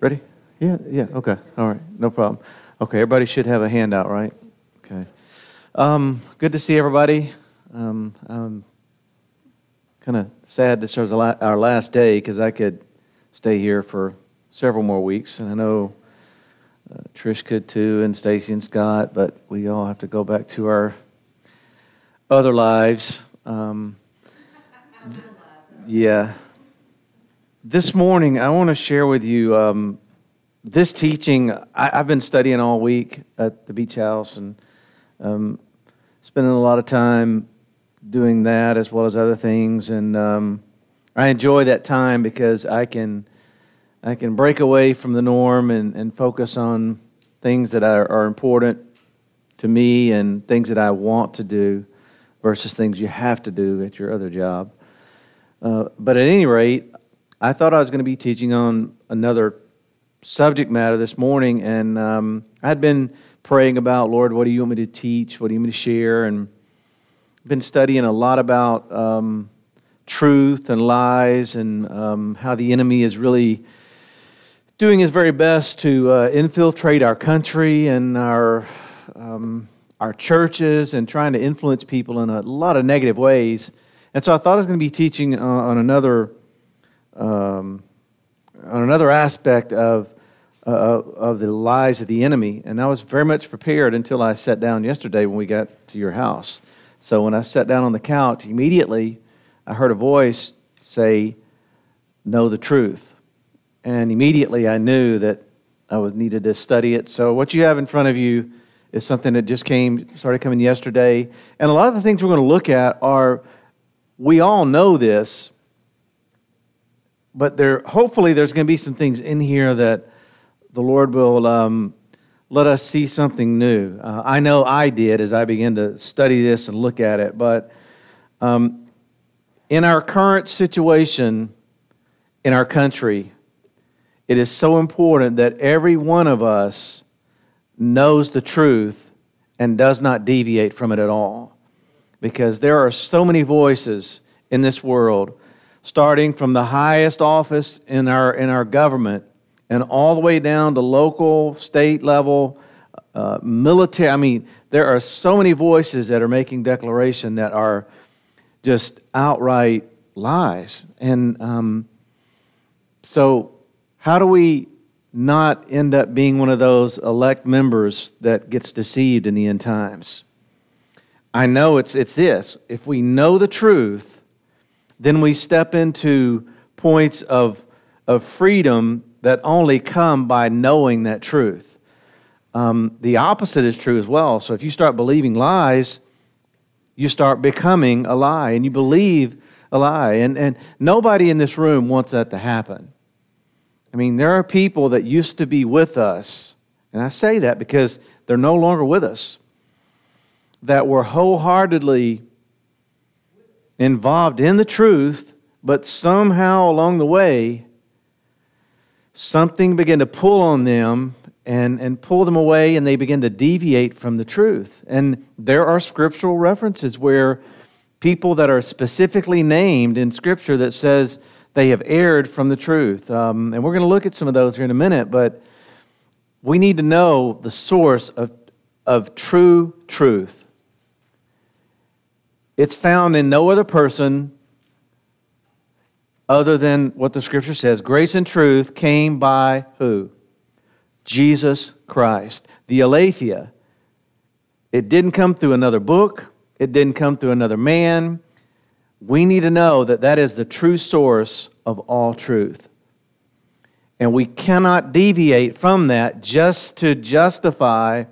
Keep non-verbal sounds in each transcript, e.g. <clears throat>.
Ready? Yeah, yeah, okay. All right, no problem. Okay, everybody should have a handout, right? Okay. Um, good to see everybody. Um, I'm kind of sad this was our last day because I could stay here for several more weeks, and I know uh, Trish could too, and Stacy and Scott, but we all have to go back to our other lives. Um, yeah. This morning, I want to share with you um, this teaching. I, have been studying all week at the beach house and um, spending a lot of time doing that as well as other things. And um, I enjoy that time because I can I can break away from the norm and, and focus on things that are, are important to me and things that I want to do versus things you have to do at your other job. Uh, but at any rate, I thought I was going to be teaching on another subject matter this morning, and um, I had been praying about, Lord, what do you want me to teach? What do you want me to share? And been studying a lot about um, truth and lies and um, how the enemy is really doing his very best to uh, infiltrate our country and our um, our churches and trying to influence people in a lot of negative ways. And so I thought I was going to be teaching uh, on another um, on another aspect of, uh, of the lies of the enemy. And I was very much prepared until I sat down yesterday when we got to your house. So when I sat down on the couch, immediately I heard a voice say, Know the truth. And immediately I knew that I was needed to study it. So what you have in front of you is something that just came, started coming yesterday. And a lot of the things we're going to look at are, we all know this, but there hopefully there's going to be some things in here that the Lord will um, let us see something new. Uh, I know I did as I began to study this and look at it, but um, in our current situation in our country, it is so important that every one of us knows the truth and does not deviate from it at all. Because there are so many voices in this world starting from the highest office in our, in our government and all the way down to local, state level, uh, military. I mean, there are so many voices that are making declaration that are just outright lies. And um, so, how do we not end up being one of those elect members that gets deceived in the end times? I know it's, it's this. If we know the truth, then we step into points of, of freedom that only come by knowing that truth. Um, the opposite is true as well. So if you start believing lies, you start becoming a lie and you believe a lie. And, and nobody in this room wants that to happen. I mean, there are people that used to be with us, and I say that because they're no longer with us, that were wholeheartedly involved in the truth, but somehow along the way, something began to pull on them and, and pull them away, and they begin to deviate from the truth. And there are scriptural references where people that are specifically named in Scripture that says they have erred from the truth. Um, and we're going to look at some of those here in a minute, but we need to know the source of, of true truth. It's found in no other person other than what the scripture says. Grace and truth came by who? Jesus Christ. The aletheia. It didn't come through another book, it didn't come through another man. We need to know that that is the true source of all truth. And we cannot deviate from that just to justify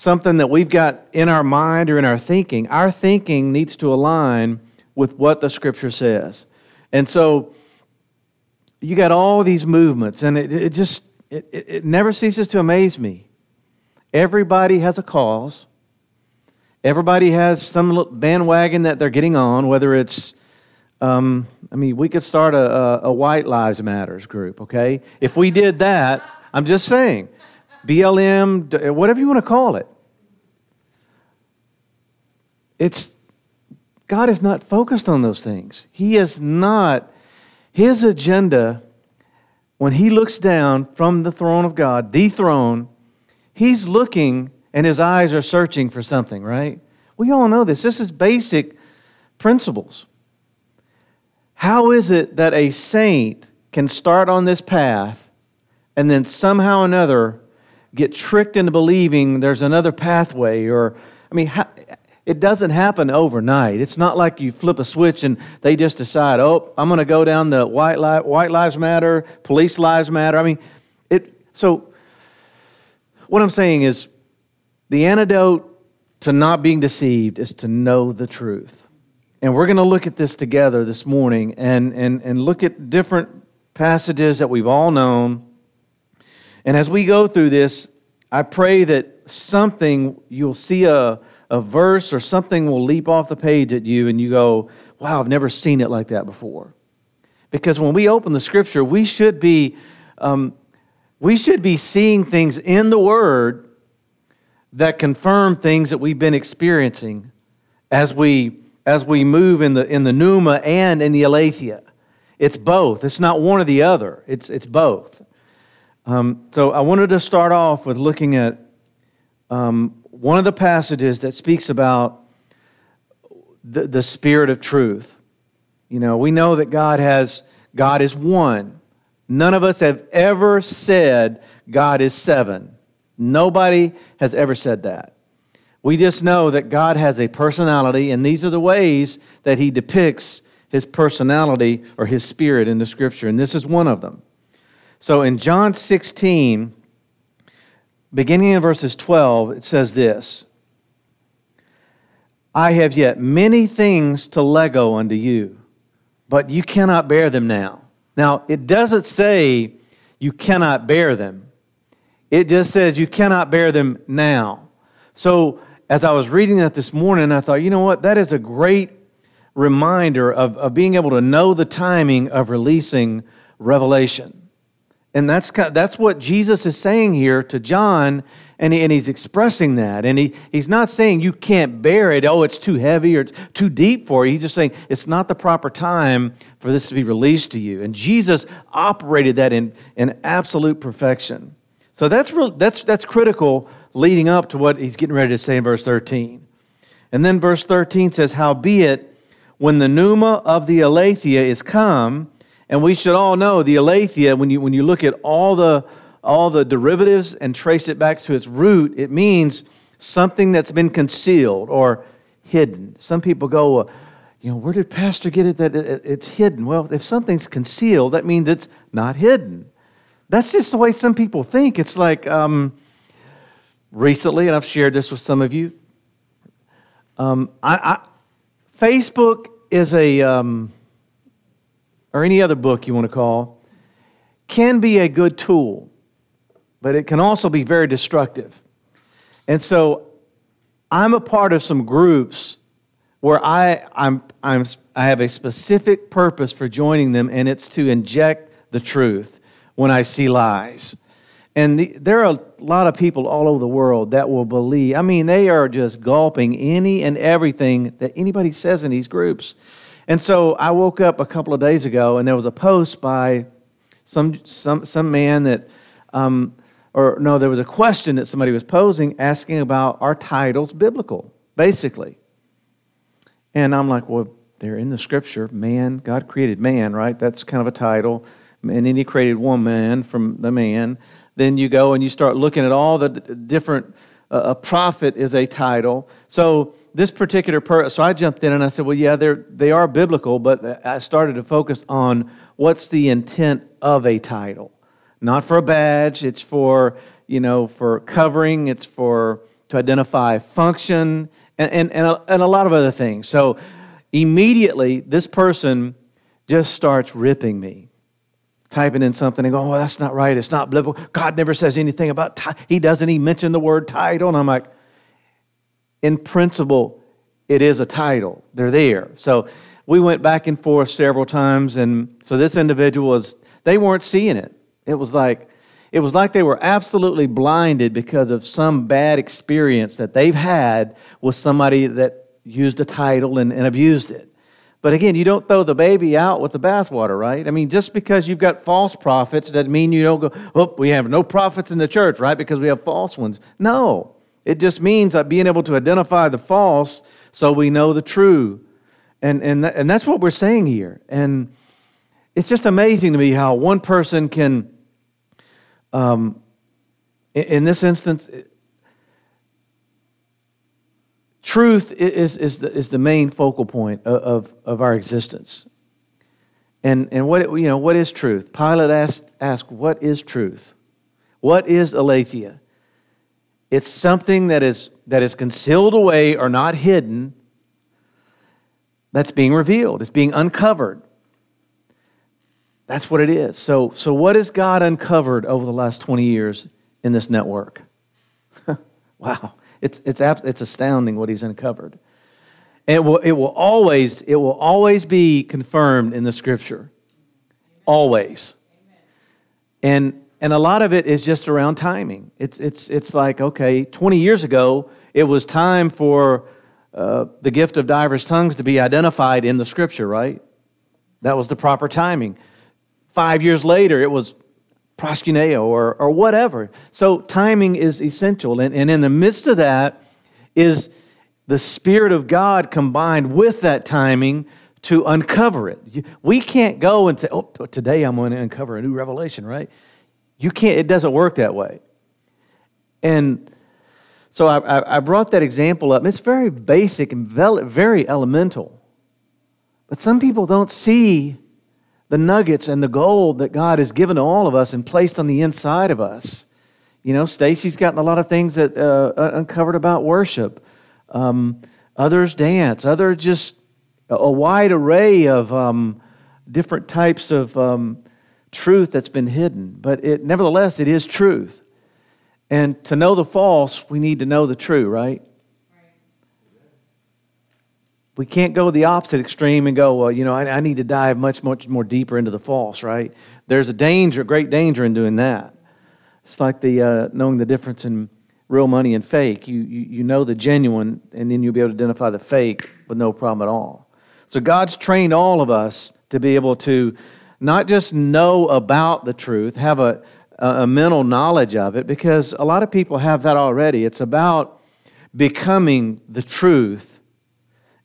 something that we've got in our mind or in our thinking, our thinking needs to align with what the scripture says. And so you got all these movements, and it, it just it, it never ceases to amaze me. Everybody has a cause. Everybody has some bandwagon that they're getting on, whether it's, um, I mean, we could start a, a, a White Lives Matters group, okay? If we did that, I'm just saying, BLM, eh, whatever you want to call it. It's God is not focused on those things. He is not his agenda when he looks down from the throne of God, the throne, he's looking and his eyes are searching for something, right? We all know this. This is basic principles. How is it that a saint can start on this path and then somehow or another get tricked into believing there's another pathway? Or, I mean, it doesn't happen overnight. It's not like you flip a switch and they just decide, oh, I'm going to go down the white, li- white lives matter, police lives matter. I mean, it, so what I'm saying is the antidote to not being deceived is to know the truth. And we're going to look at this together this morning and, and, and look at different passages that we've all known. And as we go through this, I pray that something, you'll see a, a verse or something will leap off the page at you and you go, wow, I've never seen it like that before. Because when we open the scripture, we should be, um, we should be seeing things in the Word that confirm things that we've been experiencing as we as we move in the in the pneuma and in the aletheia. It's both. It's not one or the other. It's it's both. Um, so I wanted to start off with looking at um, one of the passages that speaks about the, the spirit of truth. You know, we know that God has God is one. None of us have ever said God is seven. Nobody has ever said that. We just know that God has a personality, and these are the ways that He depicts His personality or His spirit in the Scripture, and this is one of them. So in John 16, beginning in verses 12, it says this I have yet many things to lego unto you, but you cannot bear them now. Now, it doesn't say you cannot bear them. It just says you cannot bear them now. So, as I was reading that this morning, I thought, you know what? That is a great reminder of, of being able to know the timing of releasing revelation. And that's, that's what Jesus is saying here to John, and, he, and he's expressing that. And he, he's not saying you can't bear it, oh, it's too heavy or it's too deep for you. He's just saying it's not the proper time for this to be released to you. And Jesus operated that in, in absolute perfection. So that's, real, that's, that's critical leading up to what he's getting ready to say in verse 13. And then verse 13 says, Howbeit, when the pneuma of the aletheia is come, and we should all know the aletheia, when you, when you look at all the, all the derivatives and trace it back to its root, it means something that's been concealed or hidden. Some people go, uh, you know, where did Pastor get it that it's hidden? Well, if something's concealed, that means it's not hidden. That's just the way some people think. It's like um, recently, and I've shared this with some of you. Um, I, I, Facebook is a, um, or any other book you want to call, can be a good tool, but it can also be very destructive. And so I'm a part of some groups where I, I'm, I'm, I have a specific purpose for joining them, and it's to inject the truth when I see lies. And the, there are a lot of people all over the world that will believe. I mean, they are just gulping any and everything that anybody says in these groups. And so I woke up a couple of days ago and there was a post by some, some, some man that, um, or no, there was a question that somebody was posing asking about are titles biblical, basically. And I'm like, well, they're in the scripture. Man, God created man, right? That's kind of a title and then he created woman from the man. Then you go and you start looking at all the different. Uh, a prophet is a title. So this particular person, so I jumped in and I said, well, yeah, they're, they are biblical, but I started to focus on what's the intent of a title. Not for a badge, it's for, you know, for covering, it's for to identify function, and, and, and, a, and a lot of other things. So immediately, this person just starts ripping me typing in something and going, "Oh, that's not right. It's not biblical. God never says anything about. T- he doesn't even mention the word title." And I'm like, in principle, it is a title. They're there. So we went back and forth several times, and so this individual was. They weren't seeing it. It was like. It was like they were absolutely blinded because of some bad experience that they've had with somebody that used a title and, and abused it. But again, you don't throw the baby out with the bathwater, right? I mean, just because you've got false prophets doesn't mean you don't go, oh, we have no prophets in the church, right? Because we have false ones. No. It just means being able to identify the false so we know the true. And, and, and that's what we're saying here. And it's just amazing to me how one person can, um, in, in this instance, truth is, is, the, is the main focal point of, of, of our existence. And, and what, you know, what is truth? Pilate asked, asked, What is truth? What is aletheia? It's something that is, that is concealed away or not hidden that's being revealed, it's being uncovered. That's what it is. So, so what has God uncovered over the last 20 years in this network? <laughs> wow. It's, it's, it's astounding what he's uncovered. And it will, it, will always, it will always be confirmed in the scripture. Always. And, and a lot of it is just around timing. It's, it's, it's like, okay, 20 years ago, it was time for uh, the gift of diverse tongues to be identified in the scripture, right? That was the proper timing. Five years later, it was proskuneo or, or whatever. So timing is essential. And, and in the midst of that is the Spirit of God combined with that timing to uncover it. We can't go and say, oh, today I'm going to uncover a new revelation, right? You can't, it doesn't work that way. And so I, I brought that example up. It's very basic and very elemental. But some people don't see the nuggets and the gold that God has given to all of us and placed on the inside of us. You know, Stacy's gotten a lot of things that uh, uncovered about worship. Um, others dance. Others just a wide array of um, different types of um, truth that's been hidden. But it, nevertheless, it is truth. And to know the false, we need to know the true, right? We can't go the opposite extreme and go, well, you know, I, I need to dive much, much more deeper into the false, right? There's a danger, great danger in doing that. It's like the uh, knowing the difference in real money and fake. You, you, you know the genuine, and then you'll be able to identify the fake with no problem at all. So God's trained all of us to be able to not just know about the truth, have a, a mental knowledge of it, because a lot of people have that already. It's about becoming the truth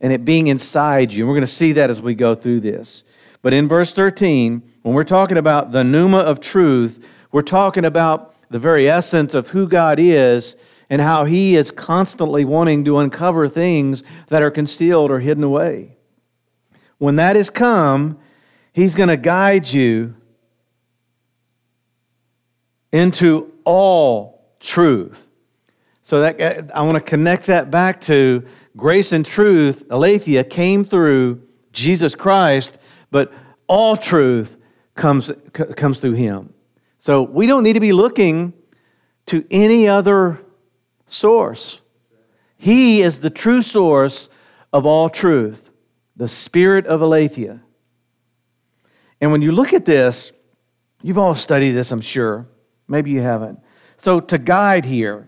and it being inside you. And we're going to see that as we go through this. But in verse 13, when we're talking about the pneuma of truth, we're talking about the very essence of who God is and how He is constantly wanting to uncover things that are concealed or hidden away. When that has come, He's going to guide you into all truth. So that uh, I want to connect that back to grace and truth, aletheia, came through Jesus Christ, but all truth comes, comes through him. So we don't need to be looking to any other source. He is the true source of all truth, the spirit of aletheia. And when you look at this, you've all studied this, I'm sure. Maybe you haven't. So, to guide here,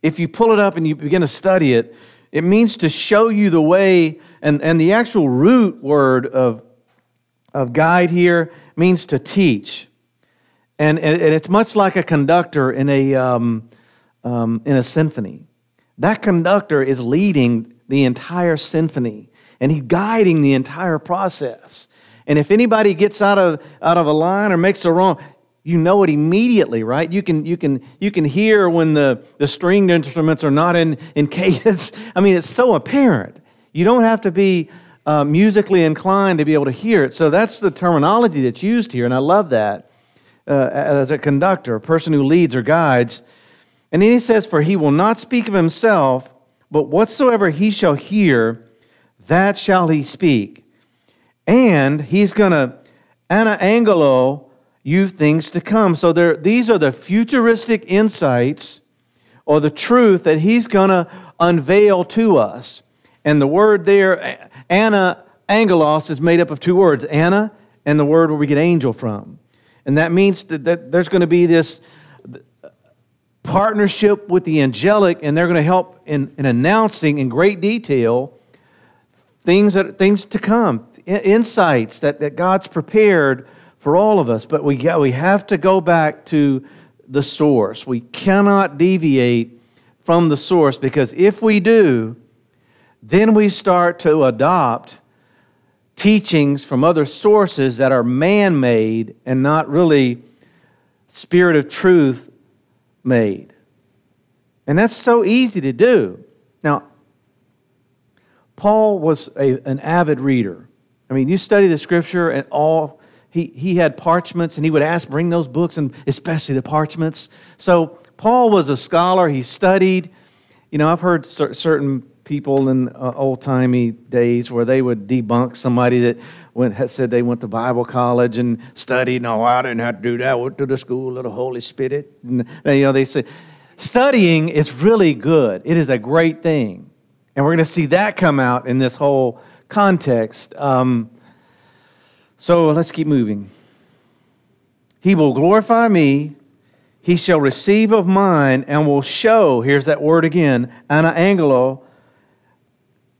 if you pull it up and you begin to study it, it means to show you the way, and, and the actual root word of, of guide here means to teach. And, and, and it's much like a conductor in a, um, um, in a symphony. That conductor is leading the entire symphony, and he's guiding the entire process. And if anybody gets out of, out of a line or makes a wrong, you know it immediately, right? You can, you can, you can hear when the, the stringed instruments are not in, in <laughs> cadence. I mean, it's so apparent. You don't have to be uh, musically inclined to be able to hear it. So that's the terminology that's used here, and I love that uh, as a conductor, a person who leads or guides. And then he says, For he will not speak of himself, but whatsoever he shall hear, that shall he speak. And he's going to ana angelo you things to come. So there, these are the futuristic insights or the truth that he's going to unveil to us. And the word there, ana angelos, is made up of two words ana and the word where we get angel from. And that means that, that there's going to be this partnership with the angelic, and they're going to help in, in announcing in great detail things, that, things to come, insights that, that God's prepared for all of us. But we, we have to go back to the source. We cannot deviate from the source because if we do, then we start to adopt teachings from other sources that are man made and not really spirit of truth made. And that's so easy to do. Now, Paul was a, an avid reader. I mean, you study the scripture and all, he, he had parchments and he would ask, bring those books, and especially the parchments. So, Paul was a scholar. He studied. You know, I've heard certain people in uh, old timey days where they would debunk somebody that went, said they went to Bible college and studied. No, I didn't have to do that. I went to the school of the Holy Spirit. And, you know, they say studying is really good. It is a great thing. And we're going to see that come out in this whole context. Um, so let's keep moving. He will glorify me. He shall receive of mine and will show, here's that word again, ana angelo,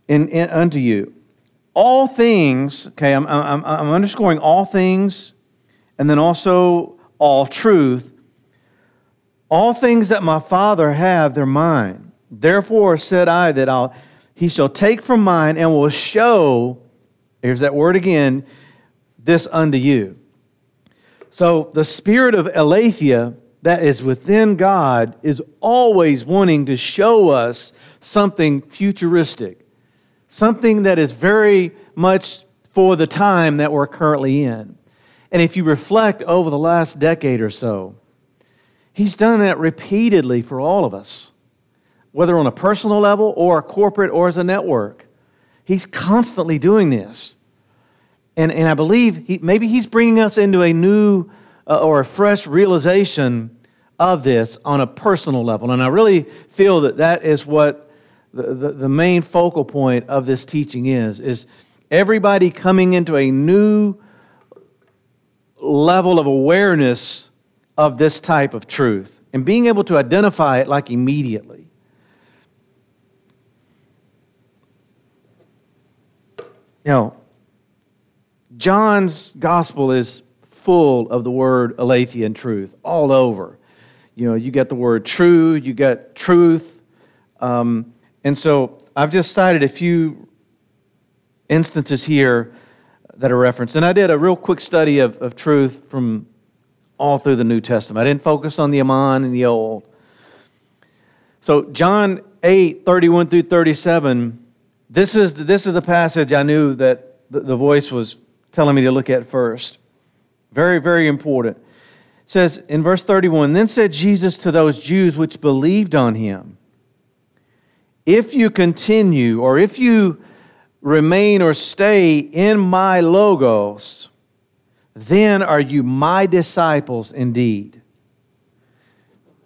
in, in, unto you. All things, okay, I'm, I'm, I'm underscoring all things and then also all truth. All things that my Father have, they're mine. Therefore said I that I'll, he shall take from mine and will show, here's that word again, this unto you. So the spirit of aletheia that is within God is always wanting to show us something futuristic, something that is very much for the time that we're currently in. And if you reflect over the last decade or so, he's done that repeatedly for all of us whether on a personal level or a corporate or as a network. He's constantly doing this. And, and I believe he, maybe he's bringing us into a new uh, or a fresh realization of this on a personal level. And I really feel that that is what the, the, the main focal point of this teaching is, is everybody coming into a new level of awareness of this type of truth and being able to identify it like immediately. Know, John's gospel is full of the word aletheia truth all over. You know, you get the word true, you get truth. Um, and so I've just cited a few instances here that are referenced. And I did a real quick study of, of truth from all through the New Testament. I didn't focus on the Aman and the Old. So, John 8, 31 through 37 this is, this is the passage I knew that the, voice was telling me to look at first. Very, very important. It says in verse 31 Then said Jesus to those Jews which believed on him, If you continue, or if you remain or stay in my logos, then are you my disciples indeed.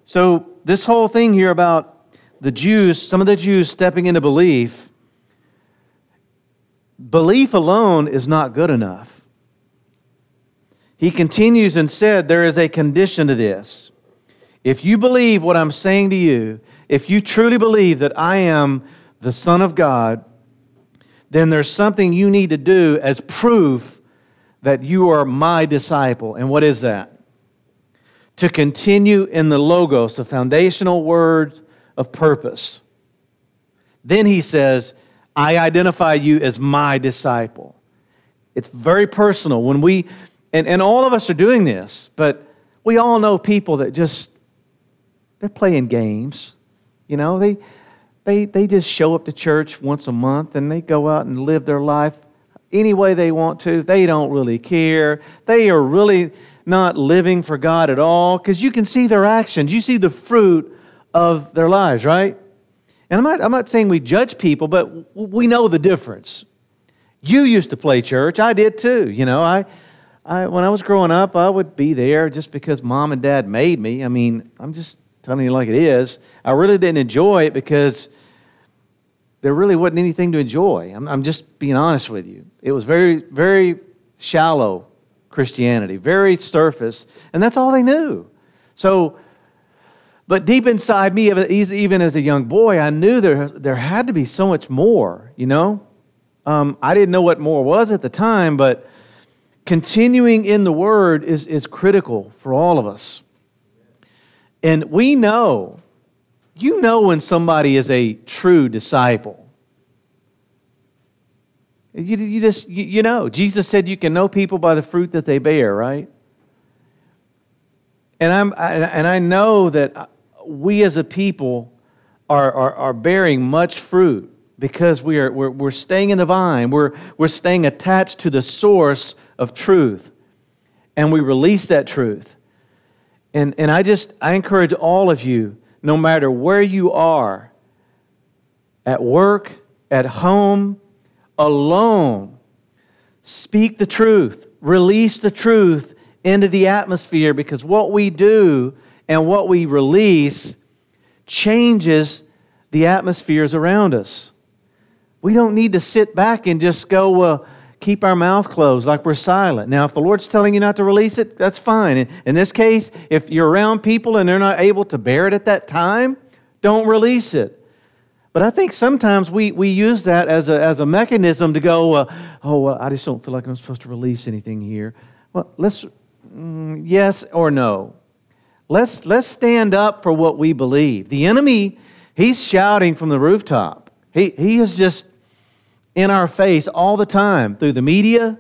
So, this whole thing here about the Jews, some of the Jews stepping into belief, Belief alone is not good enough. He continues and said, There is a condition to this. If you believe what I'm saying to you, if you truly believe that I am the Son of God, then there's something you need to do as proof that you are my disciple. And what is that? To continue in the Logos, the foundational word of purpose. Then he says, I identify you as my disciple. It's very personal. When we, and, and all of us are doing this, but we all know people that just, they're playing games. You know, they, they, they just show up to church once a month and they go out and live their life any way they want to. They don't really care. They are really not living for God at all because you can see their actions. You see the fruit of their lives, right? And I'm not, I'm not saying we judge people, but we know the difference. You used to play church. I did too. You know, I, I, when I was growing up, I would be there just because mom and dad made me. I mean, I'm just telling you like it is. I really didn't enjoy it because there really wasn't anything to enjoy. I'm, I'm just being honest with you. It was very, very shallow Christianity, very surface, and that's all they knew. So but deep inside me, even as a young boy, I knew there, there had to be so much more, you know? Um, I didn't know what more was at the time, but continuing in the Word is, is critical for all of us. And we know, you know when somebody is a true disciple. You, you just, you, you know, Jesus said you can know people by the fruit that they bear, right? And, I'm, and I know that we as a people are, are, are bearing much fruit because we are, we're, we're staying in the vine, we're, we're staying attached to the source of truth, and we release that truth. And, and I just, I encourage all of you, no matter where you are, at work, at home, alone, speak the truth, release the truth into the atmosphere because what we do and what we release changes the atmospheres around us. We don't need to sit back and just go, uh, keep our mouth closed like we're silent. Now, if the Lord's telling you not to release it, that's fine. In, in this case, if you're around people and they're not able to bear it at that time, don't release it. But I think sometimes we, we use that as a, as a mechanism to go, uh, oh, well, I just don't feel like I'm supposed to release anything here. Well, let's, mm, yes or no. Let's, let's stand up for what we believe. The enemy, he's shouting from the rooftop. He, he is just in our face all the time through the media,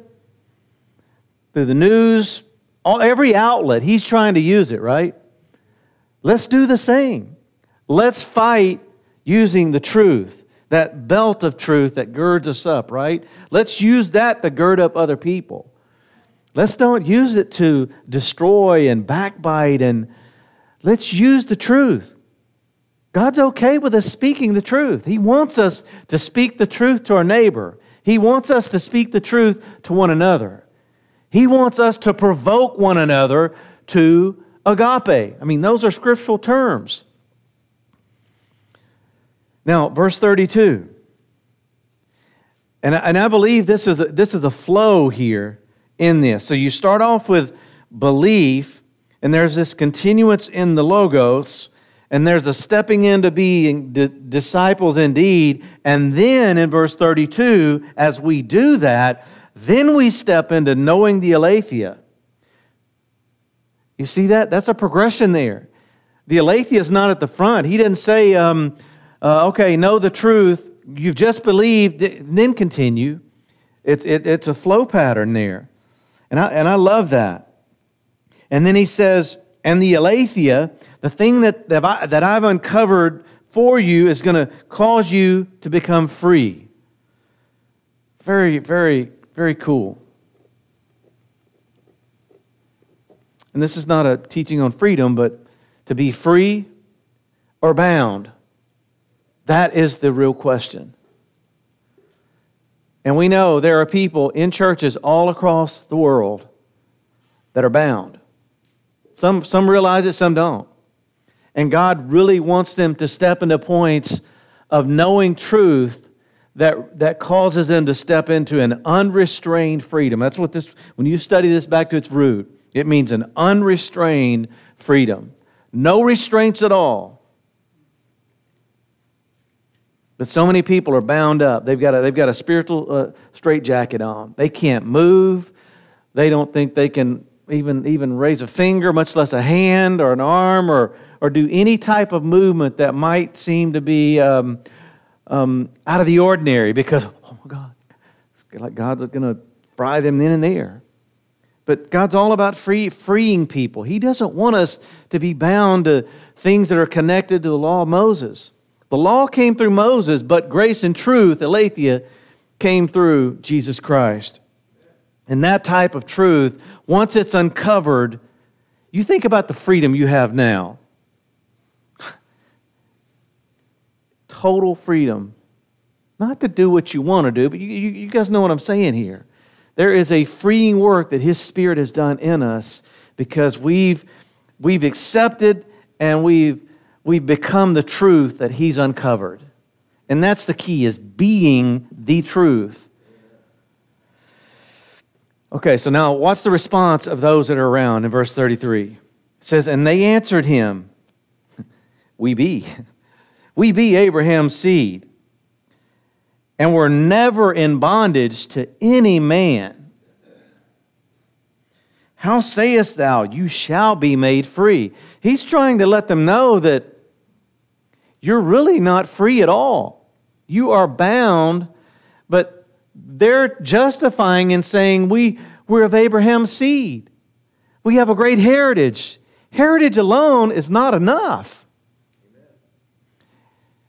through the news, all, every outlet. He's trying to use it, right? Let's do the same. Let's fight using the truth, that belt of truth that girds us up, right? Let's use that to gird up other people. Let's don't use it to destroy and backbite and let's use the truth. God's okay with us speaking the truth. He wants us to speak the truth to our neighbor. He wants us to speak the truth to one another. He wants us to provoke one another to agape. I mean, those are scriptural terms. Now, verse 32. And I, and I believe this is, a, this is a flow here in this. So you start off with belief, and there's this continuance in the logos and there's a stepping into being disciples indeed. And then in verse 32, as we do that, then we step into knowing the aletheia. You see that? That's a progression there. The aletheia is not at the front. He didn't say, um, uh, okay, know the truth. You've just believed, then continue. It's, it, it's a flow pattern there. And I, and I love that. And then he says, and the aletheia the thing that, that, I, that I've uncovered for you is going to cause you to become free. Very, very, very cool. And this is not a teaching on freedom, but to be free or bound. That is the real question. And we know there are people in churches all across the world that are bound. Some, some realize it, some don't. And God really wants them to step into points of knowing truth that, that causes them to step into an unrestrained freedom. That's what this, when you study this back to its root, it means an unrestrained freedom. No restraints at all. But so many people are bound up. They've got a, they've got a spiritual uh, straitjacket on. They can't move. They don't think they can even, even raise a finger, much less a hand or an arm or, or do any type of movement that might seem to be um, um, out of the ordinary because, oh my God, it's like God's going to fry them then and there. But God's all about free, freeing people. He doesn't want us to be bound to things that are connected to the law of Moses. The law came through Moses, but grace and truth, aletheia, came through Jesus Christ. And that type of truth, once it's uncovered, you think about the freedom you have now. <sighs> Total freedom. Not to do what you want to do, but you, you, guys know what I'm saying here. There is a freeing work that His Spirit has done in us because we've, we've accepted and we've, we've become the truth that He's uncovered. And that's the key, is being the truth. Okay, so now what's the response of those that are around in verse 33? It says, And they answered him, <laughs> We be. <laughs> We be Abraham's seed and were never in bondage to any man. How sayest thou, You shall be made free? He's trying to let them know that you're really not free at all. You are bound, but they're justifying and saying, we, We're of Abraham's seed. We have a great heritage. Heritage alone is not enough.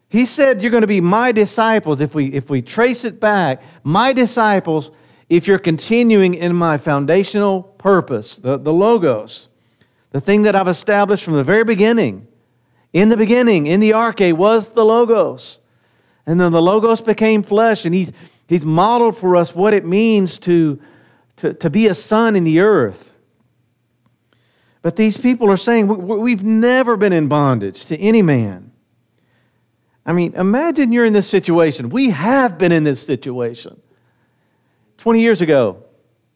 He said, You're going to be my disciples if we, if we trace it back. My disciples, if you're continuing in my foundational purpose, the, the Logos, the thing that I've established from the very beginning. In the beginning, in the arche, was the Logos. And then the Logos became flesh, and he's, he's modeled for us what it means to, to, to be a son in the earth. But these people are saying, We've never been in bondage to any man. I mean, imagine you're in this situation. We have been in this situation. 20 years ago,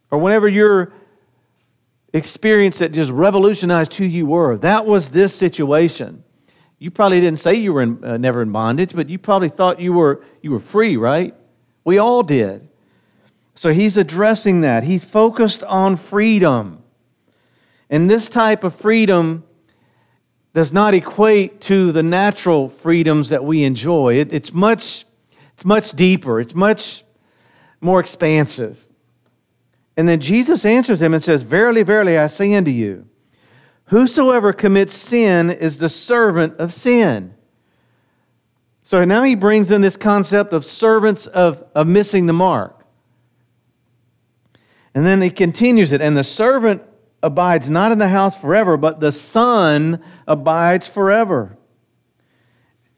or whenever your experience that just revolutionized who you were, that was this situation. You probably didn't say you were in, uh, never in bondage, but you probably thought you were, you were free, right? We all did. So he's addressing that. He's focused on freedom. And this type of freedom does not equate to the natural freedoms that we enjoy. It, it's, much, it's much deeper, it's much more expansive. And then Jesus answers him and says, Verily, verily, I say unto you, whosoever commits sin is the servant of sin. So now he brings in this concept of servants of, of missing the mark. And then he continues it, and the servant abides not in the house forever, but the Son abides forever.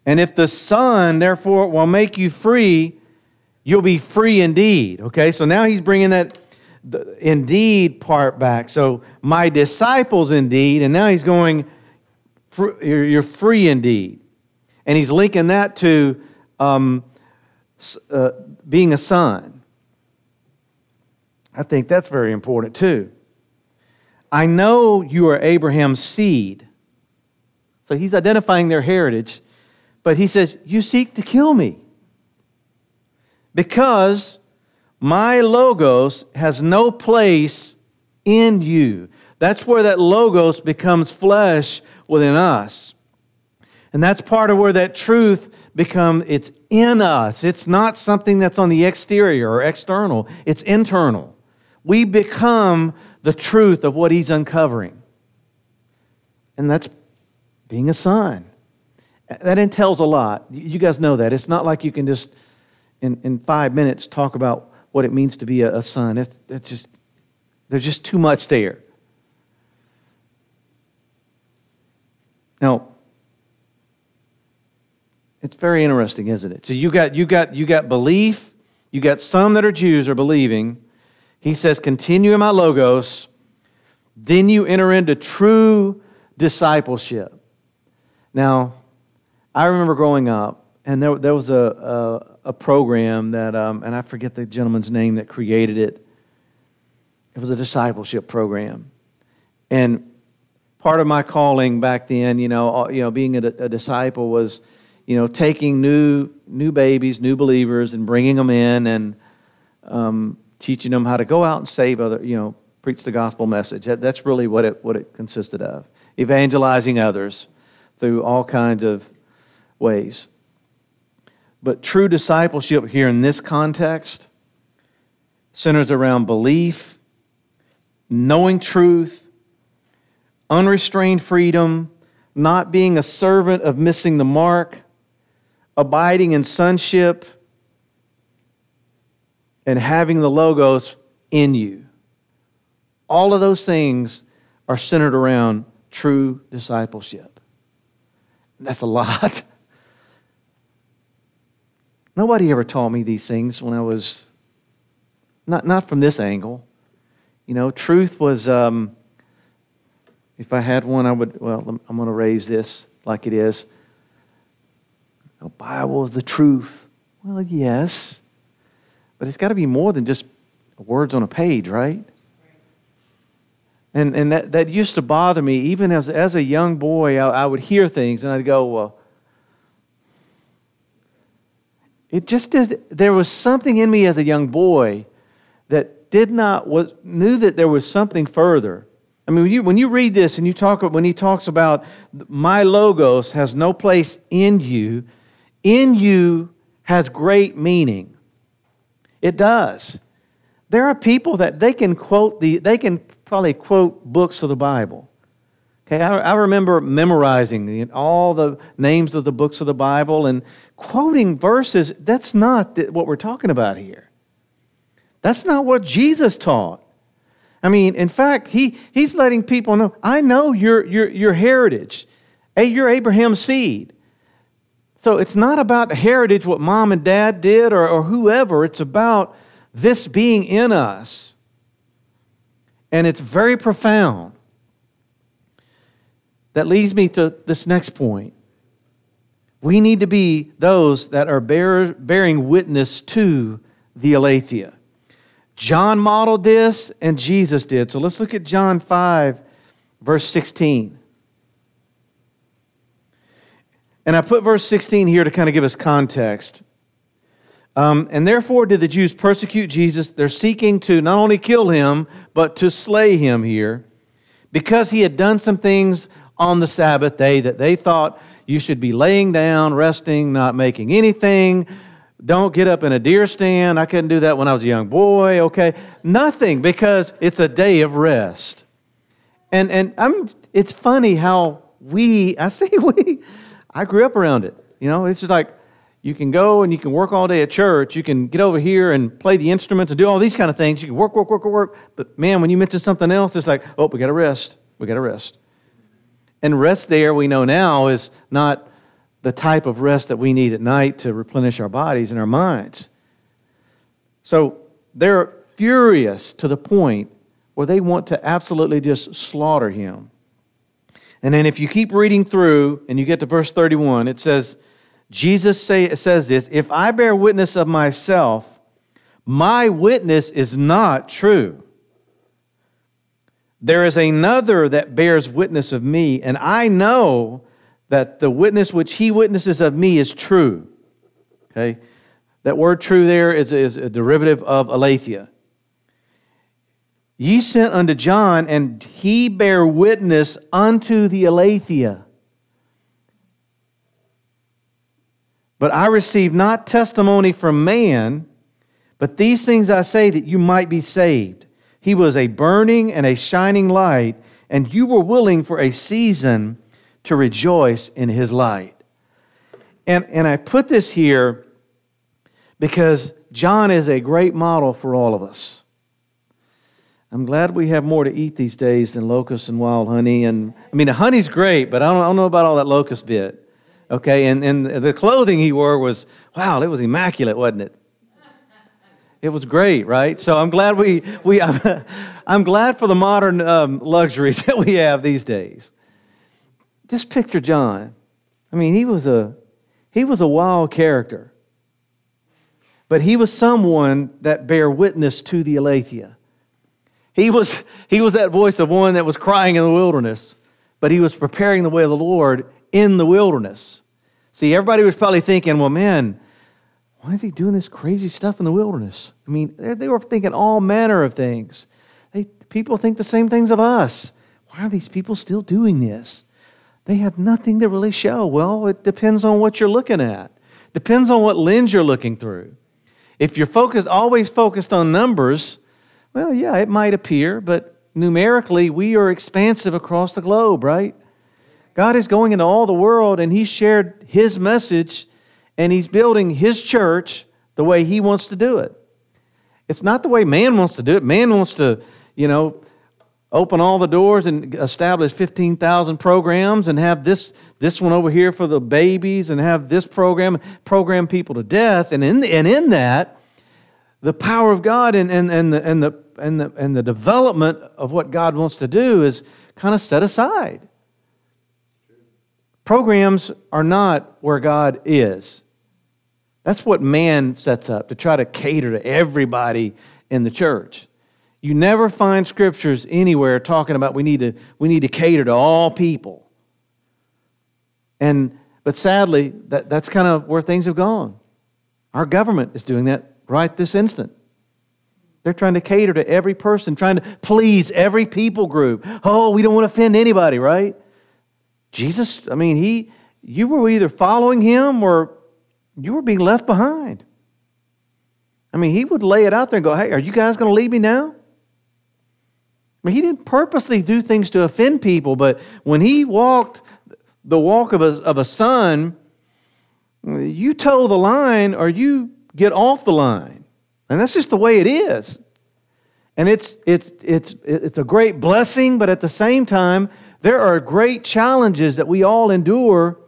And if the Son, therefore, will make you free, you'll be free indeed. Okay, so now he's bringing that indeed part back. So, my disciples indeed, and now he's going, you're free indeed. And he's linking that to um, uh, being a son. I think that's very important too. I know you are Abraham's seed. So he's identifying their heritage, but he says, You seek to kill me because my logos has no place in you. That's where that logos becomes flesh within us. And that's part of where that truth becomes it's in us. It's not something that's on the exterior or external. It's internal. We become the truth of what he's uncovering. And that's being a son. That entails a lot. You guys know that. It's not like you can just, in, in five minutes, talk about what it means to be a, a son. It's, just, there's just too much there. Now, it's very interesting, isn't it? So you got you got you got belief, you got some that are Jews are believing, he says, Continue in my logos, then you enter into true discipleship. Now, I remember growing up, and there, there was a, a program that, um, and I forget the gentleman's name that created it. It was a discipleship program. And part of my calling back then, you know, you know being a, a disciple was, you know, taking new, new babies, new believers, and bringing them in and um, teaching them how to go out and save other, you know, preach the gospel message. That, that's really what it, what it consisted of. Evangelizing others through all kinds of ways. But true discipleship here in this context centers around belief, knowing truth, unrestrained freedom, not being a servant of missing the mark, abiding in sonship, and having the logos in you. All of those things are centered around true discipleship. That's a lot. <laughs> Nobody ever taught me these things when I was, not, not from this angle. You know, truth was, um, if I had one, I would, well, I'm going to raise this like it is. The Bible is the truth. Well, yes. But it's got to be more than just words on a page, right? And, and that, that used to bother me. Even as, as a young boy, I, I would hear things and I'd go, well, It just did, there was something in me as a young boy that did not, was, knew that there was something further. I mean, when you, when you read this and you talk, when he talks about my logos has no place in you, in you has great meaning. It does. There are people that they can quote the, they can probably quote books of the Bible. Okay, I, I remember memorizing the, all the names of the books of the Bible and quoting verses. That's not what we're talking about here. That's not what Jesus taught. I mean, in fact, he, he's letting people know I know your, your, your heritage. Eh, hey, you're Abraham's seed. So it's not about heritage, what mom and dad did or, or whoever. It's about this being in us. And it's very profound. That leads me to this next point. We need to be those that are bear, bearing witness to the aletheia. John modeled this and Jesus did. So let's look at John 5, verse 16. And I put verse 16 here to kind of give us context. Um, and therefore did the Jews persecute Jesus. They're seeking to not only kill him, but to slay him here because he had done some things on the Sabbath day that they thought you should be laying down, resting, not making anything. Don't get up in a deer stand. I couldn't do that when I was a young boy, okay? Nothing because it's a day of rest. And, and I'm, it's funny how we, I say <laughs> we, I grew up around it. You know, it's just like you can go and you can work all day at church. You can get over here and play the instruments and do all these kind of things. You can work, work, work, work, work. But man, when you mention something else, it's like, oh, we got to rest. We got to rest. And rest there, we know now, is not the type of rest that we need at night to replenish our bodies and our minds. So they're furious to the point where they want to absolutely just slaughter him. And then if you keep reading through and you get to verse 31, it says, Jesus say, says this If I bear witness of myself, my witness is not true. There is another that bears witness of me, and I know that the witness which he witnesses of me is true. Okay? That word true there is, is a derivative of aletheia. Ye sent unto John, and he bare witness unto the aletheia. But I received not testimony from man, but these things I say that you might be saved. He was a burning and a shining light, and you were willing for a season to rejoice in his light. And, and I put this here because John is a great model for all of us. I'm glad we have more to eat these days than locusts and wild honey. And I mean, the honey's great, but I don't, I don't know about all that locust bit. Okay, and, and the clothing he wore was, wow, it was immaculate, wasn't it? It was great, right? So I'm glad we, we <laughs> I'm glad for the modern um, luxuries <laughs> that we have these days. Just picture John. I mean, he was a, he was a wild character. But he was someone that bear witness to the aletheia. He was, <laughs> he was that voice of one that was crying in the wilderness, but he was preparing the way of the Lord in the wilderness. See, everybody was probably thinking, well, man, why is he doing this crazy stuff in the wilderness? I mean, they were thinking all manner of things. They, people think the same things of us. Why are these people still doing this? They have nothing to really show. Well, it depends on what you're looking at. Depends on what lens you're looking through. If you're focused, always focused on numbers, well, yeah, it might appear, but numerically, we are expansive across the globe, right? God is going into all the world, and He shared His message and he's building his church the way he wants to do it. It's not the way man wants to do it. Man wants to, you know, open all the doors and establish 15,000 programs and have this, this one over here for the babies and have this program, program people to death. And in, and in that, the power of God and, and, and, the, and, the, and, the, and the development of what God wants to do is kind of set aside. Programs are not where God is. That's what man sets up to try to cater to everybody in the church. You never find scriptures anywhere talking about we need to, we need to cater to all people. And but sadly, that, that's kind of where things have gone. Our government is doing that right this instant. They're trying to cater to every person, trying to please every people group. Oh, we don't want to offend anybody, right? Jesus, I mean, he you were either following him or you were being left behind. I mean, he would lay it out there and go, Hey, are you guys going to leave me now? I mean, he didn't purposely do things to offend people, but when he walked the walk of a, of a son, you toe the line or you get off the line. And that's just the way it is. And it's, it's, it's, it's a great blessing, but at the same time, there are great challenges that we all endure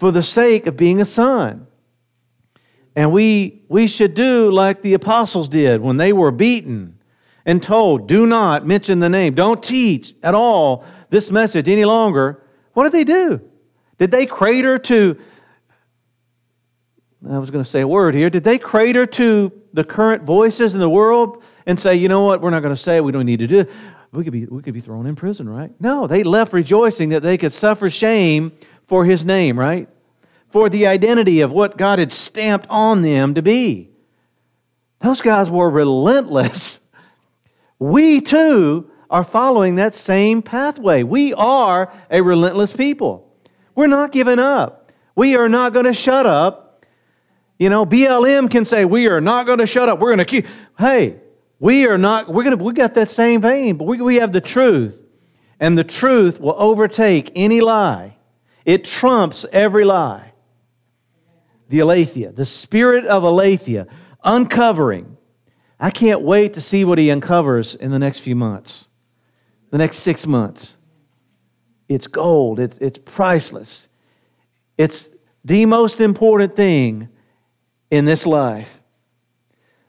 for the sake of being a son. And we, we should do like the apostles did when they were beaten and told, do not mention the name, don't teach at all this message any longer. What did they do? Did they crater to, I was going to say a word here, did they crater to the current voices in the world and say, you know what, we're not going to say it, we don't need to do it? We could, be, we could be thrown in prison, right? No, they left rejoicing that they could suffer shame for his name, right? For the identity of what God had stamped on them to be. Those guys were relentless. <laughs> We too are following that same pathway. We are a relentless people. We're not giving up. We are not going to shut up. You know, BLM can say, We are not going to shut up. We're going to keep. Hey, we are not, we're going to, we got that same vein, but we, we have the truth. And the truth will overtake any lie, it trumps every lie the aletheia, the spirit of aletheia, uncovering. I can't wait to see what he uncovers in the next few months, the next six months. It's gold, it's, it's priceless. It's the most important thing in this life.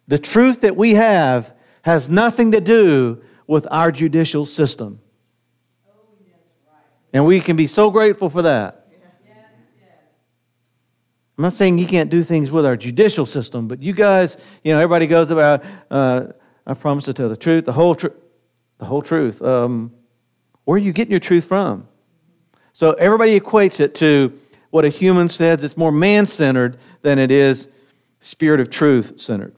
The truth that we have has nothing to do with our judicial system. And we can be so grateful for that. I'm not saying you can't do things with our judicial system, but you guys, you know, everybody goes about, uh, I promise to tell the truth, the whole truth, the whole truth. Um, where are you getting your truth from? So everybody equates it to what a human says. It's more man centered than it is spirit of truth centered.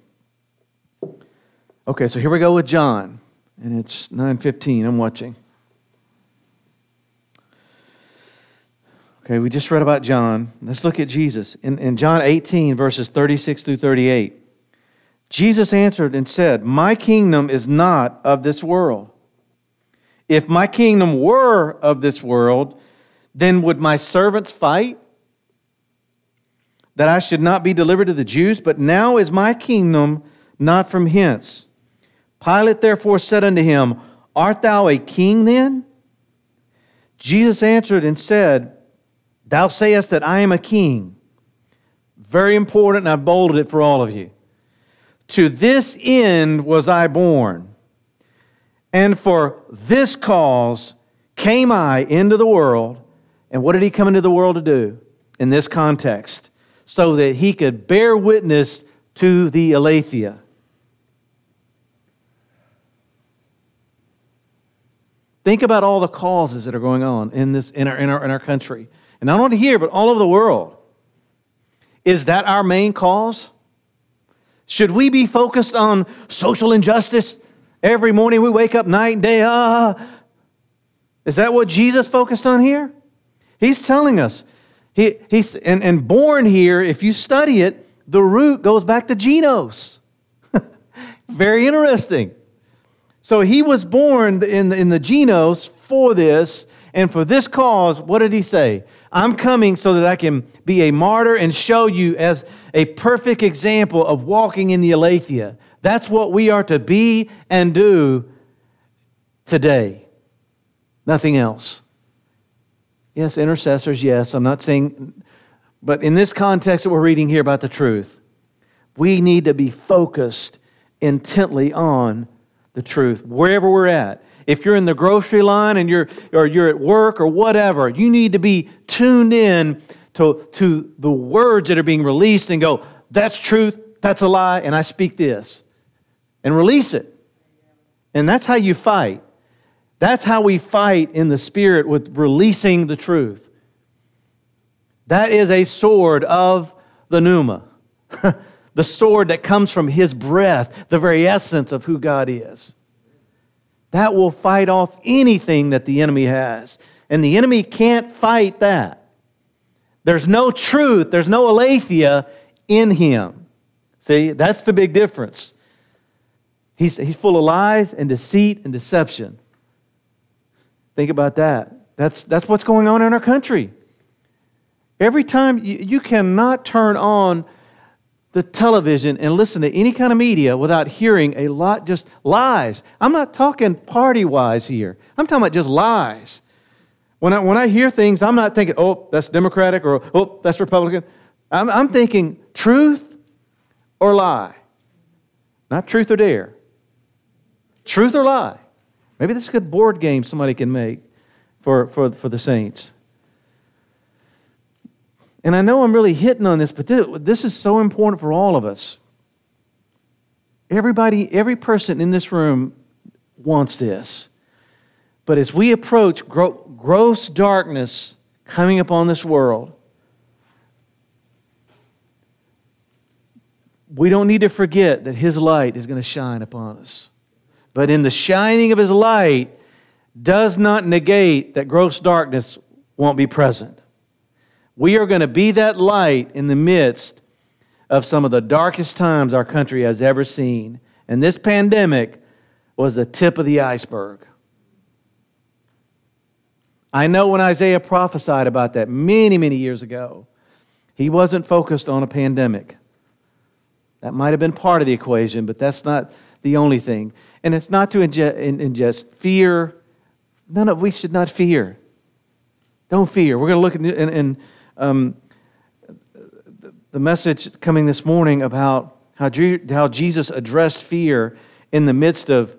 Okay, so here we go with John, and it's 9:15. I'm watching. Okay, we just read about John. Let's look at Jesus. In, in John 18, verses 36 through 38, Jesus answered and said, My kingdom is not of this world. If my kingdom were of this world, then would my servants fight that I should not be delivered to the Jews? But now is my kingdom not from hence. Pilate therefore said unto him, Art thou a king then? Jesus answered and said, Thou sayest that I am a king. Very important, and I've bolded it for all of you. To this end was I born, and for this cause came I into the world. And what did he come into the world to do in this context? So that he could bear witness to the aletheia. Think about all the causes that are going on in, this, in, our, in, our, in our country and not only here, but all over the world. Is that our main cause? Should we be focused on social injustice? Every morning we wake up night and day, ah. Is that what Jesus focused on here? He's telling us. He, he's, and, and born here, if you study it, the root goes back to genos. <laughs> Very interesting. So he was born in the, in the genos for this, and for this cause, what did he say? I'm coming so that I can be a martyr and show you as a perfect example of walking in the aletheia. That's what we are to be and do today. Nothing else. Yes, intercessors, yes. I'm not saying, but in this context that we're reading here about the truth, we need to be focused intently on the truth, wherever we're at. If you're in the grocery line and you're, or you're at work or whatever, you need to be tuned in to, to the words that are being released and go, that's truth, that's a lie, and I speak this. And release it. And that's how you fight. That's how we fight in the spirit with releasing the truth. That is a sword of the pneuma. <laughs> the sword that comes from his breath, the very essence of who God is. That will fight off anything that the enemy has. And the enemy can't fight that. There's no truth, there's no aletheia in him. See, that's the big difference. He's, he's full of lies and deceit and deception. Think about that. That's, that's what's going on in our country. Every time you, you cannot turn on the television and listen to any kind of media without hearing a lot just lies. I'm not talking party wise here. I'm talking about just lies. When I, when I hear things, I'm not thinking, oh, that's Democratic or oh, that's Republican. I'm, I'm thinking truth or lie. Not truth or dare. Truth or lie. Maybe this is a good board game somebody can make for, for, for the saints. And I know I'm really hitting on this, but this is so important for all of us. Everybody, every person in this room wants this. But as we approach gross darkness coming upon this world, we don't need to forget that His light is going to shine upon us. But in the shining of His light does not negate that gross darkness won't be present. We are going to be that light in the midst of some of the darkest times our country has ever seen. And this pandemic was the tip of the iceberg. I know when Isaiah prophesied about that many, many years ago, he wasn't focused on a pandemic. That might have been part of the equation, but that's not the only thing. And it's not to ingest, fear. None of we should not fear. Don't fear. We're going to look in, in, in um, the message coming this morning about how, how Jesus addressed fear in the midst of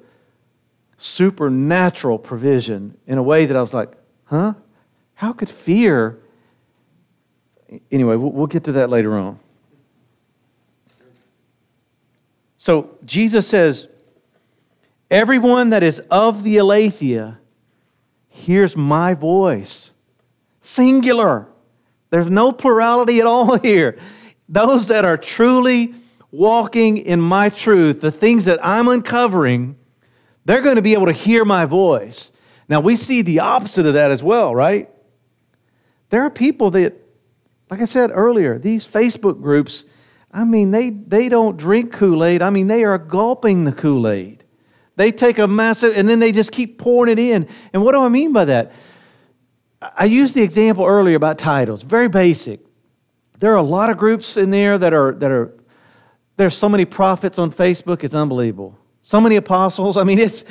supernatural provision in a way that I was like, huh? How could fear? Anyway, we'll, get to that later on. So Jesus says, Everyone that is of the Aletheia hears my voice. Singular. There's no plurality at all <laughs> here. Those that are truly walking in my truth, the things that I'm uncovering, they're going to be able to hear my voice. Now, we see the opposite of that as well, right? There are people that, like I said earlier, these Facebook groups, I mean, they, they don't drink Kool Aid. I mean, they are gulping the Kool Aid. They take a massive, and then they just keep pouring it in. And what do I mean by that? I used the example earlier about titles, very basic. There are a lot of groups in there that are, that are there's so many prophets on Facebook, it's unbelievable. So many apostles. <laughs> I mean, it's,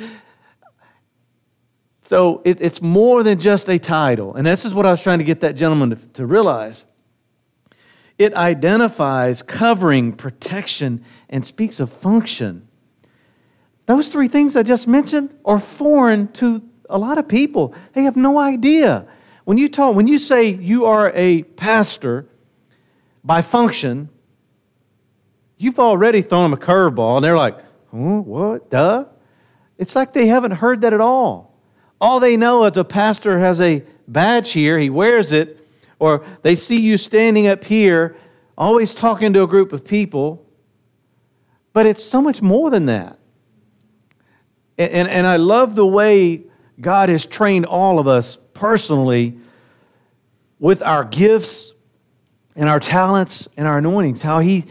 so it, it's more than just a title. And this is what I was trying to get that gentleman to, to realize. It identifies covering, protection, and speaks of function. Those three things I just mentioned are foreign to a lot of people. They have no idea. When you talk, when you say you are a pastor by function, you've already thrown them a curveball, and they're like, oh, what? Duh? It's like they haven't heard that at all. All they know is a pastor has a badge here, he wears it, or they see you standing up here, always talking to a group of people. But it's so much more than that. And, and, and I love the way God has trained all of us personally with our gifts and our talents and our anointings. How He,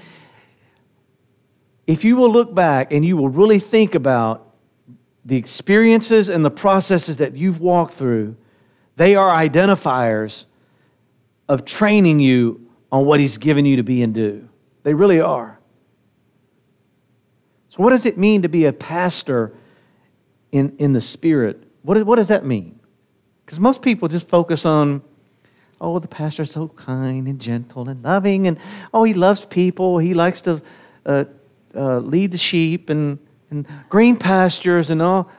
if you will look back and you will really think about the experiences and the processes that you've walked through, they are identifiers of training you on what He's given you to be and do. They really are. So, what does it mean to be a pastor in, in the Spirit? What, what does that mean? Because most people just focus on, oh, the pastor's so kind and gentle and loving, and oh, he loves people. He likes to uh, uh, lead the sheep and, and green pastures and all.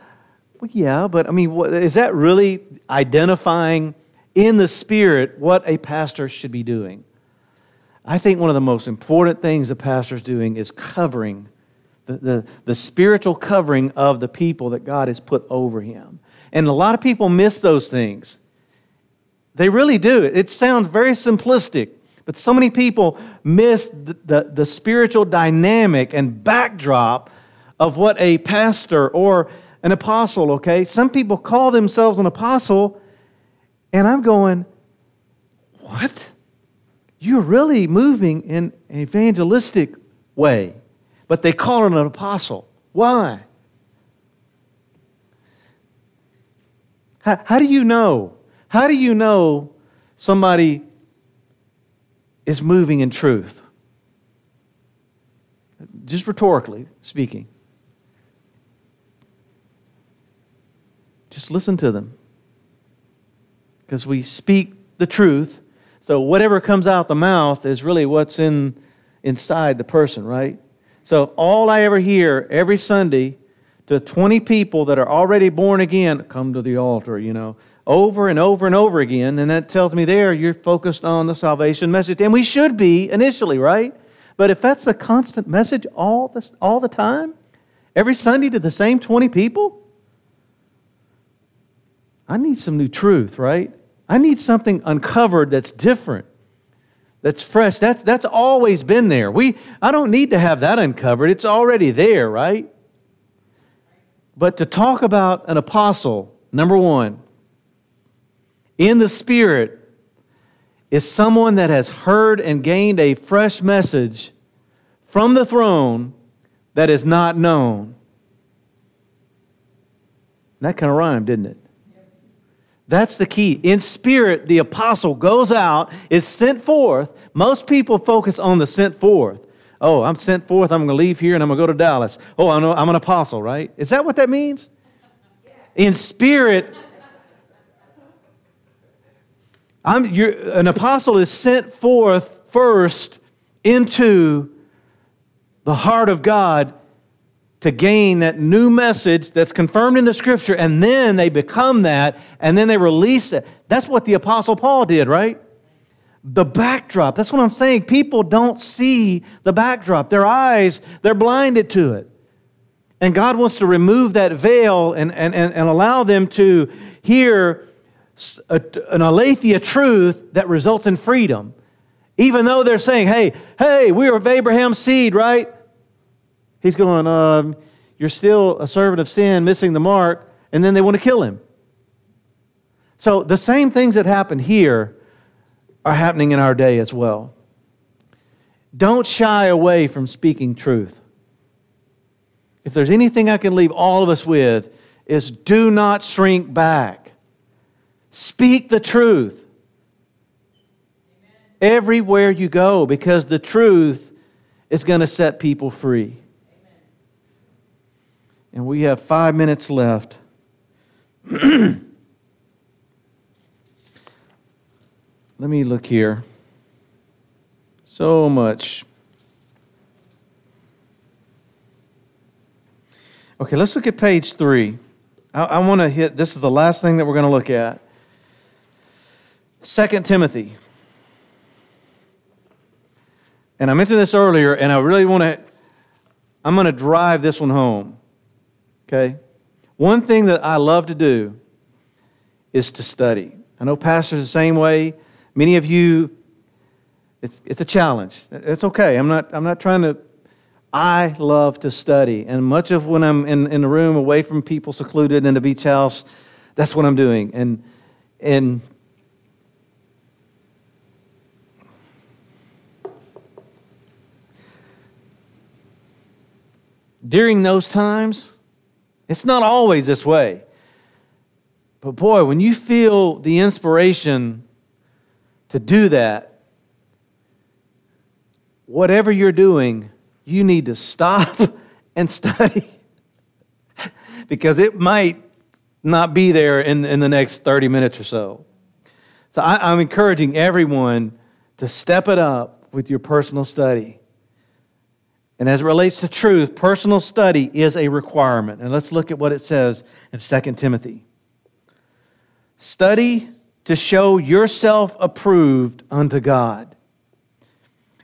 Well, yeah, but I mean, what, is that really identifying in the Spirit what a pastor should be doing? I think one of the most important things a pastor's doing is covering the, the, the spiritual covering of the people that God has put over him. And a lot of people miss those things. They really do. It sounds very simplistic, But so many people miss the, the, the spiritual dynamic and backdrop of what a pastor or an apostle, okay? Some people call themselves an apostle, and I'm going, what? You're really moving in an evangelistic way, but they call it an apostle. Why? How, how do you know? How do you know somebody is moving in truth? Just rhetorically speaking. Just listen to them. Because we speak the truth. So whatever comes out the mouth is really what's in inside the person, right? So all I ever hear every Sunday to 20 people that are already born again, come to the altar, you know, over and over and over again. And that tells me there you're focused on the salvation message. And we should be initially, right? But if that's the constant message all the, all the time, every Sunday to the same 20 people, I need some new truth, right? I need something uncovered that's different, that's fresh. That's, that's always been there. We, I don't need to have that uncovered, it's already there, right? But to talk about an apostle, number one, in the Spirit, is someone that has heard and gained a fresh message from the throne that is not known. That kind of rhymed, didn't it? That's the key. In spirit, the apostle goes out, is sent forth. Most people focus on the sent forth. Oh, I'm sent forth, I'm going to leave here and I'm going to go to Dallas. Oh, I'm, an apostle, right? Is that what that means? In spirit, I'm, an apostle is sent forth first into the heart of God to gain that new message that's confirmed in the scripture, and then they become that, and then they release it. That's what the Apostle Paul did, right? The backdrop. That's what I'm saying. People don't see the backdrop. Their eyes, they're blinded to it. And God wants to remove that veil and, and, and, and allow them to hear a, an aletheia truth that results in freedom. Even though they're saying, hey, hey, we are of Abraham's seed, right? He's going, um, You're still a servant of sin, missing the mark, and then they want to kill him. So the same things that happened here are happening in our day as well. Don't shy away from speaking truth. If there's anything I can leave all of us with, is do not shrink back. Speak the truth Amen. everywhere you go because the truth is going to set people free. And we have five minutes left. <clears throat> Let me look here. So much. Okay, let's look at page three. I, I want to hit this is the last thing that we're going to look at. Second Timothy. And I mentioned this earlier, and I really want to, I'm going to drive this one home. Okay? One thing that I love to do is to study. I know pastors the same way. Many of you, it's, it's a challenge. It's okay. I'm not, I'm not trying to. I love to study. And much of when I'm in, in the room away from people, secluded in the beach house, that's what I'm doing. And, and during those times, it's not always this way. But boy, when you feel the inspiration to do that, whatever you're doing, you need to stop <laughs> and study <laughs> because it might not be there in, in the next 30 minutes or so. So I, I'm encouraging everyone to step it up with your personal study. And as it relates to truth, personal study is a requirement. And let's look at what it says in 2 Timothy. Study to show yourself approved unto God.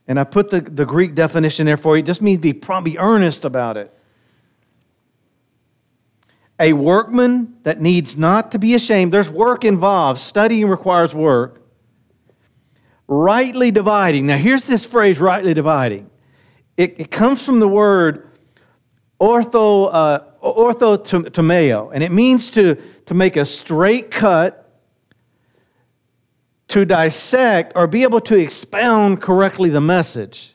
And I put the, the Greek definition there for you. It just means be, be earnest about it. A workman that needs not to be ashamed. There's work involved. Studying requires work. rightly dividing. Now, here's this phrase, rightly dividing. It, it comes from the word ortho, uh, orthotomeo, and it means to, to make a straight cut, to dissect, or be able to expound correctly the message.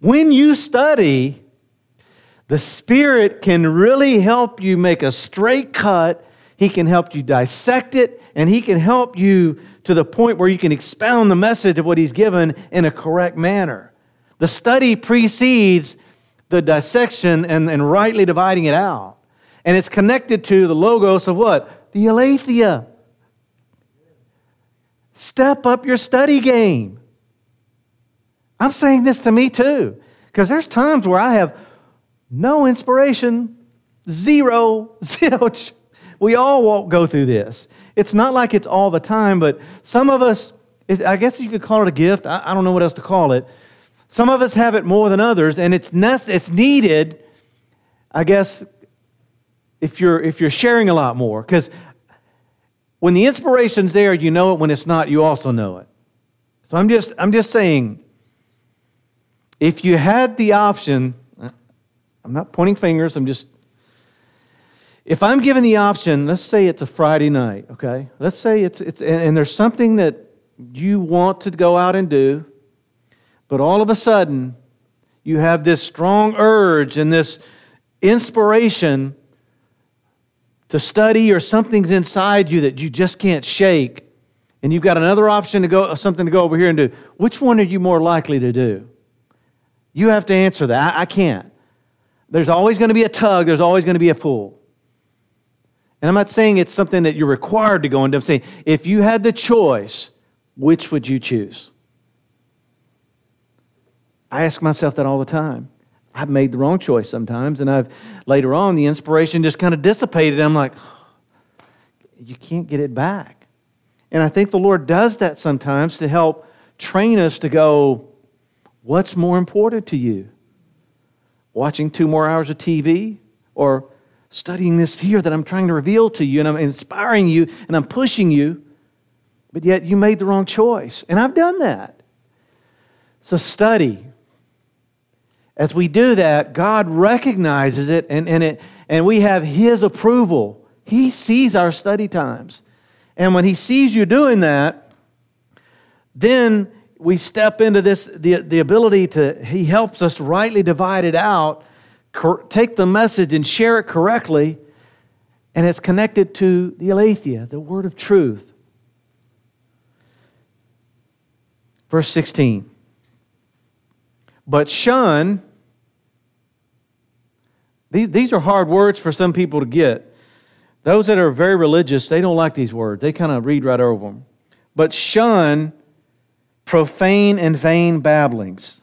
When you study, the Spirit can really help you make a straight cut. He can help you dissect it, and He can help you to the point where you can expound the message of what He's given in a correct manner. The study precedes the dissection and, and rightly dividing it out. And it's connected to the logos of what? The aletheia. Step up your study game. I'm saying this to me too, because there's times where I have no inspiration, zero, <laughs> zilch. We all won't go through this. It's not like it's all the time, but some of us, I guess you could call it a gift. I don't know what else to call it. Some of us have it more than others, and it's, it's needed, I guess, if you're, if you're sharing a lot more. Because when the inspiration's there, you know it. When it's not, you also know it. So I'm just, I'm just saying, if you had the option, I'm not pointing fingers, I'm just if I'm given the option, let's say it's a Friday night, okay? Let's say it's, it's and, and there's something that you want to go out and do, but all of a sudden you have this strong urge and this inspiration to study or something's inside you that you just can't shake. And you've got another option to go something to go over here and do. Which one are you more likely to do? You have to answer that. I, I can't. There's always going to be a tug. There's always going to be a pull. And I'm not saying it's something that you're required to go into. I'm saying if you had the choice, which would you choose? I ask myself that all the time. I've made the wrong choice sometimes, and I've later on the inspiration just kind of dissipated. I'm like, you can't get it back. And I think the Lord does that sometimes to help train us to go, what's more important to you? Watching two more hours of TV or studying this here that I'm trying to reveal to you, and I'm inspiring you, and I'm pushing you, but yet you made the wrong choice. And I've done that. So study. As we do that, God recognizes it, and, and, it, and we have His approval. He sees our study times. And when He sees you doing that, then we step into this the, the ability to, He helps us rightly divide it out take the message and share it correctly, and it's connected to the aletheia, the word of truth. Verse 16. But shun, these are hard words for some people to get. Those that are very religious, they don't like these words. They kind of read right over them. But shun profane and vain babblings.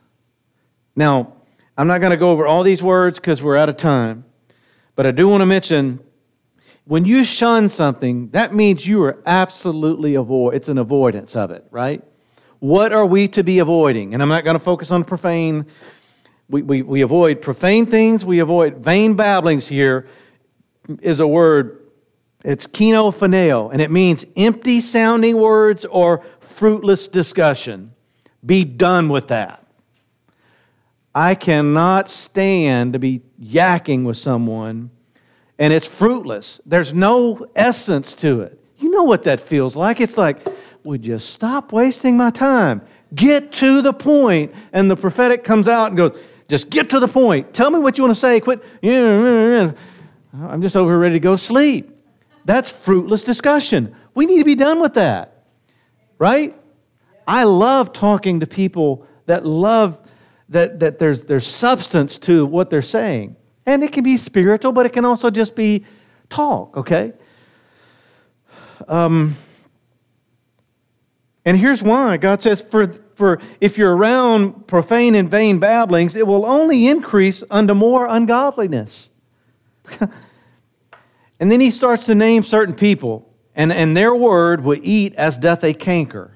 Now, I'm not going to go over all these words because we're out of time, but I do want to mention when you shun something, that means you are absolutely avoid. It's an avoidance of it, right? What are we to be avoiding? And I'm not going to focus on profane. We, we, we avoid profane things. We avoid vain babblings. Here is a word. It's kenophoneo, and it means empty sounding words or fruitless discussion. Be done with that. I cannot stand to be yakking with someone and it's fruitless. There's no essence to it. You know what that feels like. It's like, would you stop wasting my time? Get to the point. And the prophetic comes out and goes, just get to the point. Tell me what you want to say. Quit. I'm just over ready to go sleep. That's fruitless discussion. We need to be done with that. Right? I love talking to people that love that, that there's, there's substance to what they're saying. And it can be spiritual, but it can also just be talk, okay? Um, and here's why God says, for, for if you're around profane and vain babblings, it will only increase unto more ungodliness. <laughs> and then he starts to name certain people, and, and their word will eat as doth a canker.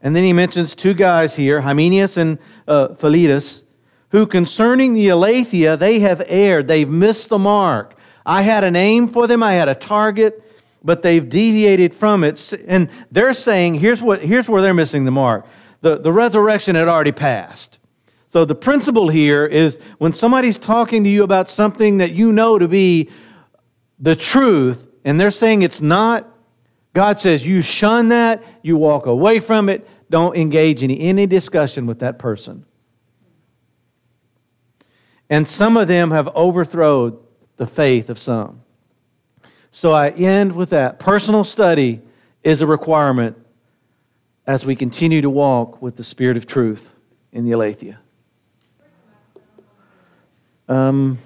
And then he mentions two guys here, Hymenaeus and uh, Philetus, who concerning the Aletheia, they have erred. They've missed the mark. I had an aim for them, I had a target, but they've deviated from it. And they're saying, here's, what, here's where they're missing the mark. the, the resurrection had already passed. So the principle here is when somebody's talking to you about something that you know to be the truth, and they're saying it's not, God says you shun that, you walk away from it, don't engage in any discussion with that person. And some of them have overthrown the faith of some. So I end with that. Personal study is a requirement as we continue to walk with the Spirit of truth in the Aletheia. Um,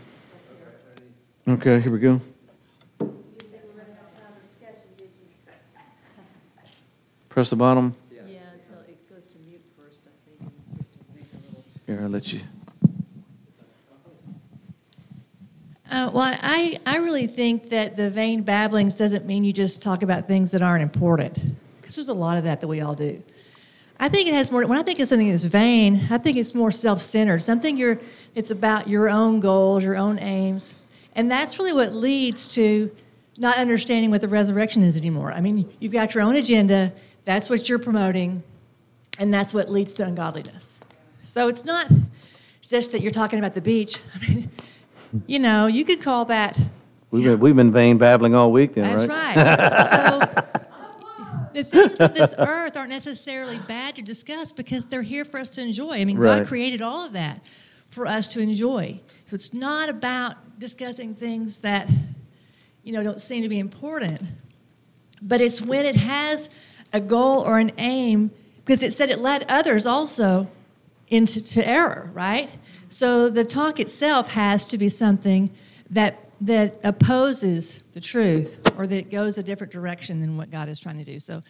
okay, here we go. Press the bottom. Yeah, until it goes to mute first, I think. Here, I'll let you. Uh, well, I, I really think that the vain babblings doesn't mean you just talk about things that aren't important, because there's a lot of that that we all do. I think it has more. When I think of something that's vain, I think it's more self-centered. Something you're. It's about your own goals, your own aims, and that's really what leads to not understanding what the resurrection is anymore. I mean, you've got your own agenda. That's what you're promoting, and that's what leads to ungodliness. So it's not just that you're talking about the beach. <laughs> I mean, you know, you could call that. We've been, we've been vain babbling all week then, That's right? right. so <laughs> the things of this earth aren't necessarily bad to discuss because they're here for us to enjoy. I mean, Right. God created all of that for us to enjoy. So it's not about discussing things that, you know, don't seem to be important. But it's when it has a goal or an aim, because it said it led others also into to error, right? So the talk itself has to be something that that opposes the truth or that goes a different direction than what God is trying to do. So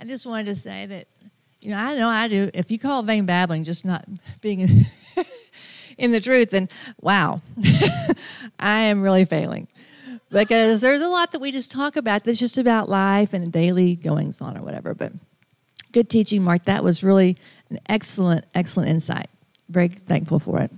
I just wanted to say that, you know, I know I do. If you call vain babbling just not being in, <laughs> in the truth, then wow, <laughs> I am really failing. Because there's a lot that we just talk about that's just about life and daily goings on or whatever. But good teaching, Mark. That was really an excellent, excellent insight. Very thankful for it.